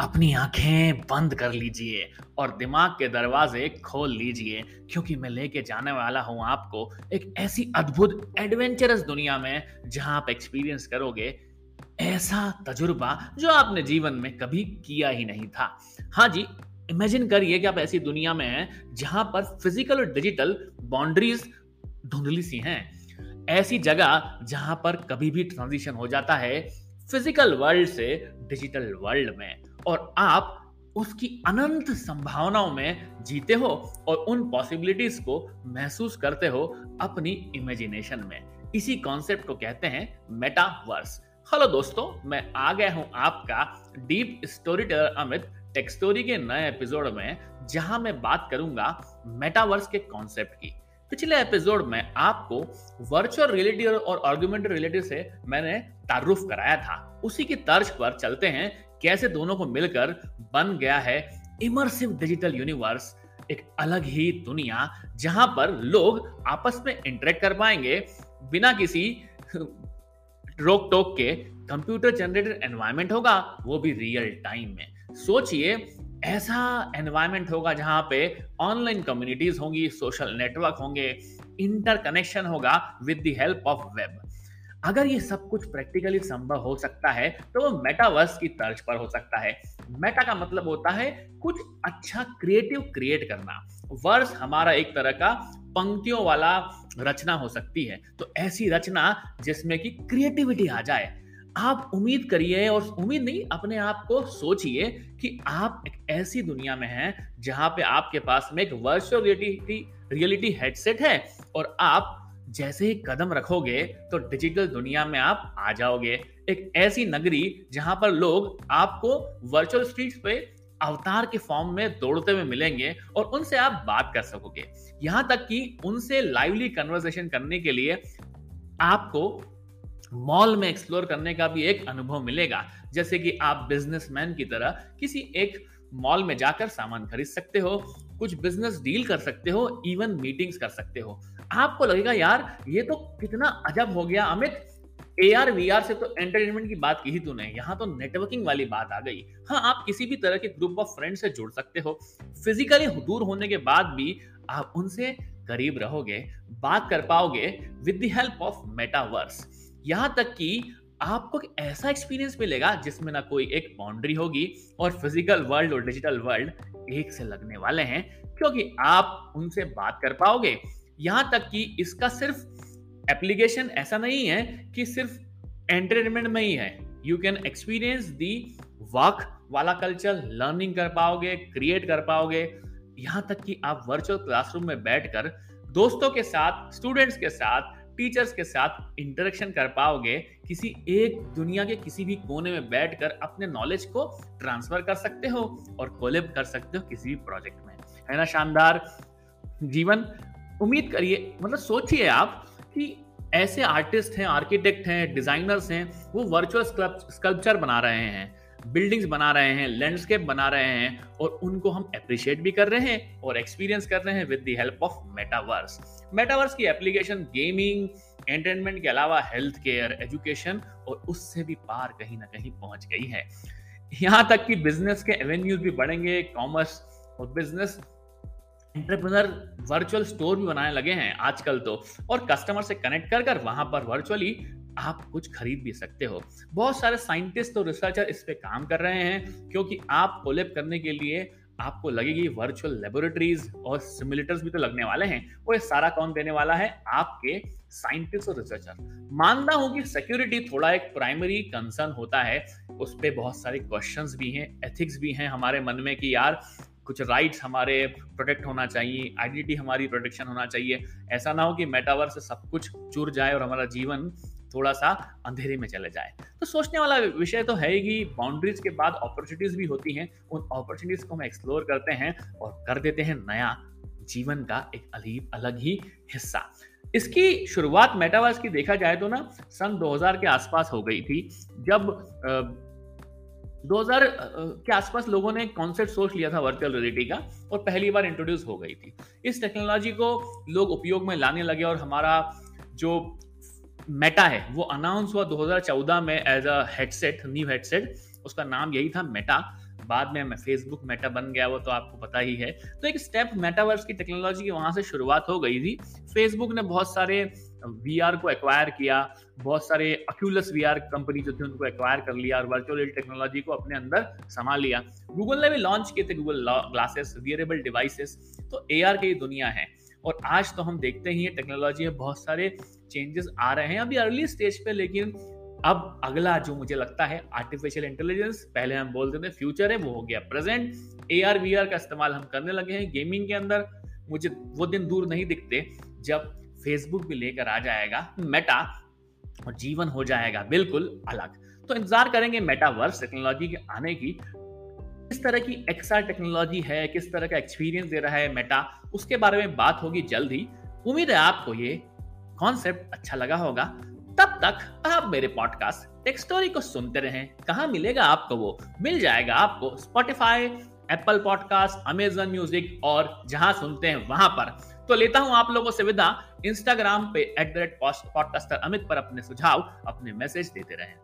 अपनी आँखें बंद कर लीजिए और दिमाग के दरवाजे खोल लीजिए, क्योंकि मैं लेके जाने वाला हूँ आपको एक ऐसी अद्भुत एडवेंचरस दुनिया में जहाँ आप एक्सपीरियंस करोगे ऐसा तजुर्बा जो आपने जीवन में कभी किया ही नहीं था। हाँ जी इमेजिन करिए कि आप ऐसी दुनिया में हैं जहाँ पर फ़िज़िकल और डिजिटल बाउंड्रीज धुंधली सी हैं। ऐसी जगह जहाँ पर कभी भी ट्रांजिशन हो जाता है फ़िज़िकल वर्ल्ड से डिजिटल वर्ल्ड में। और आप उसकी अनंत संभावनाओं में जीते हो और उन पॉसिबिलिटीज को महसूस करते हो अपनी इमेजिनेशन में। इसी कॉन्सेप्ट को कहते हैं मेटावर्स हेलो दोस्तों, मैं आ गया हूँ आपका deep story teller Amit Textory के नए एपिसोड में, जहाँ मैं बात करूँगा मेटावर्स के कॉन्सेप्ट की। पिछले एपिसोड में आपको वर्चुअल रियलिटी और आर्गुमेंटेड रियलिटी से मैंने तारुफ कराया था। उसी की तर्ज पर चलते हैं, कैसे दोनों को मिलकर बन गया है इमर्सिव डिजिटल यूनिवर्स एक अलग ही दुनिया, जहाँ पर लोग आपस में इंटरेक्ट कर पाएँगे बिना किसी रोक टोक के। कंप्यूटर जनरेटेड एनवायरमेंट होगा, वो भी रियल टाइम में। सोचिए ऐसा एनवायरमेंट होगा जहाँ पे ऑनलाइन कम्युनिटीज होंगी सोशल नेटवर्क होंगे इंटरकनेक्शन होगा with the help of web अगर ये सब कुछ प्रैक्टिकली संभव हो सकता है तो वो मेटावर्स की तर्ज पर हो सकता है। मेटा का मतलब होता है कुछ अच्छा क्रिएटिव क्रिएट करना। वर्स हमारा एक तरह का पंक्तियों वाला रचना हो सकती है। तो ऐसी रचना जिसमें कि क्रिएटिविटी आ जाए। आप उम्मीद करिए और उम्मीद नहीं, अपने आप को सोचिए कि आप एक ऐसी दुनिया में हैं जहाँ पे आपके पास में एक वर्चुअल रियलिटी रियलिटी हेडसेट है और आप जैसे ही कदम रखोगे तो डिजिटल दुनिया में आप आ जाओगे। एक ऐसी नगरी जहाँ पर लोग आपको वर्चुअल स्ट्रीट पे अवतार के फॉर्म में दौड़ते हुए मिलेंगे और उनसे आप बात कर सकोगे। यहाँ तक कि उनसे लाइवली कन्वर्सेशन करने के लिए आपको मॉल में एक्सप्लोर करने का भी एक अनुभव मिलेगा। जैसे कि आप बिजनेसमैन की तरह किसी एक मॉल में जाकर सामान खरीद सकते हो, कुछ बिज़नेस डील कर सकते हो, इवन मीटिंग्स कर सकते हो। आपको लगेगा, यार, ये तो कितना अजब हो गया, Amit. A R V R से तो एंटरटेनमेंट की बात की ही तूने। यहाँ तो नेटवर्किंग वाली बात आ गई। हाँ आप किसी भी तरह के ग्रुप ऑफ़ फ्रेंड से जुड़ सकते हो। फिजिकली दूर होने के बाद भी आप उनसे करीब रहोगे, बात कर पाओगे with the help of metaverse यहाँ तक कि आपको ऐसा एक्सपीरियंस मिलेगा जिसमें ना कोई एक बाउंड्री होगी और फ़िज़िकल वर्ल्ड और डिजिटल वर्ल्ड एक से लगने वाले हैं, क्योंकि आप उनसे बात कर पाओगे। यहाँ तक कि इसका सिर्फ़ एप्लीकेशन ऐसा नहीं है कि सिर्फ़ एंटरटेनमेंट में ही है। You can experience the work वाला कल्चर लर्निंग कर पाओगे क्रिएट कर पाओगे। यहाँ तक कि आप वर्चुअल क्लासरूम में बैठकर दोस्तों के साथ स्टूडेंट्स के साथ टीचर्स के साथ इंटरेक्शन कर पाओगे, किसी एक दुनिया के किसी भी कोने में बैठकर अपने नॉलेज को ट्रांसफ़र कर सकते हो और कोलेब कर सकते हो किसी भी प्रोजेक्ट में। है ना, शानदार? जीवन, उम्मीद करिए मतलब सोचिए आप कि ऐसे आर्टिस्ट हैं आर्किटेक्ट हैं डिजाइनर्स हैं, वो वर्चुअल स्कल्पचर बना रहे हैं। बिल्डिंग्स बना रहे हैं लैंडस्केप बना रहे हैं और उनको हम अप्रिशिएट भी कर रहे हैं और एक्सपीरियंस कर रहे हैं with the help of metaverse metaverse की एप्लीकेशन गेमिंग एंटरटेनमेंट के अलावा हेल्थ केयर एजुकेशन और उससे भी पार कहीं ना कहीं पहुँच गई है। यहाँ तक कि बिज़नेस के एवेन्यूज भी बढ़ेंगे कॉमर्स और बिज़नेस एंटरप्रेनर वर्चुअल स्टोर भी बनाने लगे हैं आजकल तो। और कस्टमर से कनेक्ट कर कर वहाँ पर वर्चुअली आप कुछ खरीद भी सकते हो। बहुत सारे साइंटिस्ट और रिसर्चर इस पे काम कर रहे हैं, क्योंकि आप कोलेब करने के लिए आपको लगेगी वर्चुअल लेबोरेटरीज और सिमुलेटर्स भी तो लगने वाले हैं। वो ये सारा कौन देने वाला है आपके साइंटिस्ट और रिसर्चर। मानता हूँ कि सिक्योरिटी थोड़ा एक प्राइमरी कंसर्न होता है। उस पर बहुत सारे क्वेश्चन भी हैं, एथिक्स भी हैं हमारे मन में कि यार, कुछ राइट्स हमारे प्रोटेक्ट होना चाहिए, आइडेंटिटी हमारी प्रोटेक्शन होना चाहिए। ऐसा ना हो कि मेटावर से सब कुछ चुर जाए और हमारा जीवन थोड़ा सा अंधेरे में चले जाए। तो सोचने वाला विषय तो है कि बाउंड्रीज के बाद अपॉर्चुनिटीज़ भी होती हैं, उन अपॉर्चुनिटीज़ को हम एक्सप्लोर करते हैं और कर देते हैं नया जीवन का एक अलीब, अलग ही हिस्सा। इसकी शुरुआत मेटावर्स की देखा जाए तो ना, सन 2000 के आसपास हो गई थी, जब 2000 के आसपास लोगों ने कॉन्सेप्ट सोच लिया था वर्चुअल रियलिटी का और पहली बार इंट्रोड्यूस हो गई थी। इस टेक्नोलॉजी को लोग उपयोग में लाने लगे और हमारा जो मेटा है। वो अनाउंस हुआ 2014 में as a headset new headset उसका नाम यही था मेटा बाद में फेसबुक मेटा बन गया, वो तो आपको पता ही है। तो एक स्टेप मेटावर्स की टेक्नोलॉजी की वहाँ से शुरुआत हो गई थी। फेसबुक ने बहुत सारे वीआर को एक्वायर किया, बहुत सारे अक्यूलस वी कंपनी जो थी उनको एक्वायर कर लिया और वर्चुअल टेक्नोलॉजी को अपने अंदर संभाल लिया। गूगल ने भी लॉन्च किए थे गूगल ग्लासेस वियरेबल डिवाइसेस तो एआर की दुनिया है। और आज तो हम देखते ही टेक्नोलॉजी में बहुत सारे चेंजेस आ रहे हैं, अभी अर्ली स्टेज पे, लेकिन अब अगला जो मुझे लगता है आर्टिफिशियल इंटेलिजेंस पहले हम बोलते थे फ्यूचर है, वो हो गया present A R V R का इस्तेमाल हम करने लगे हैं गेमिंग के अंदर। मुझे वो दिन दूर नहीं दिखते जब फेसबुक भी लेकर आ जाएगा मेटा और जीवन हो जाएगा, बिल्कुल अलग। तो इंतज़ार करेंगे मेटावर्स टेक्नोलॉजी के आने की किस तरह की एक्सआर टेक्नोलॉजी है, किस तरह का एक्सपीरियंस दे रहा है मेटा उसके बारे में बात होगी जल्द ही। उम्मीद है आपको ये कॉन्सेप्ट अच्छा लगा होगा। तब तक आप मेरे पॉडकास्ट टेक स्टोरी को सुनते रहें। कहा मिलेगा आपको वो? मिल जाएगा आपको Spotify Apple podcast Amazon music और जहाँ सुनते हैं वहाँ पर। तो लेता हूँ आप लोगों से विदा। इंस्टाग्राम पे at the rate podcaster Amit पर अपने सुझाव, अपने मैसेज देते रहें।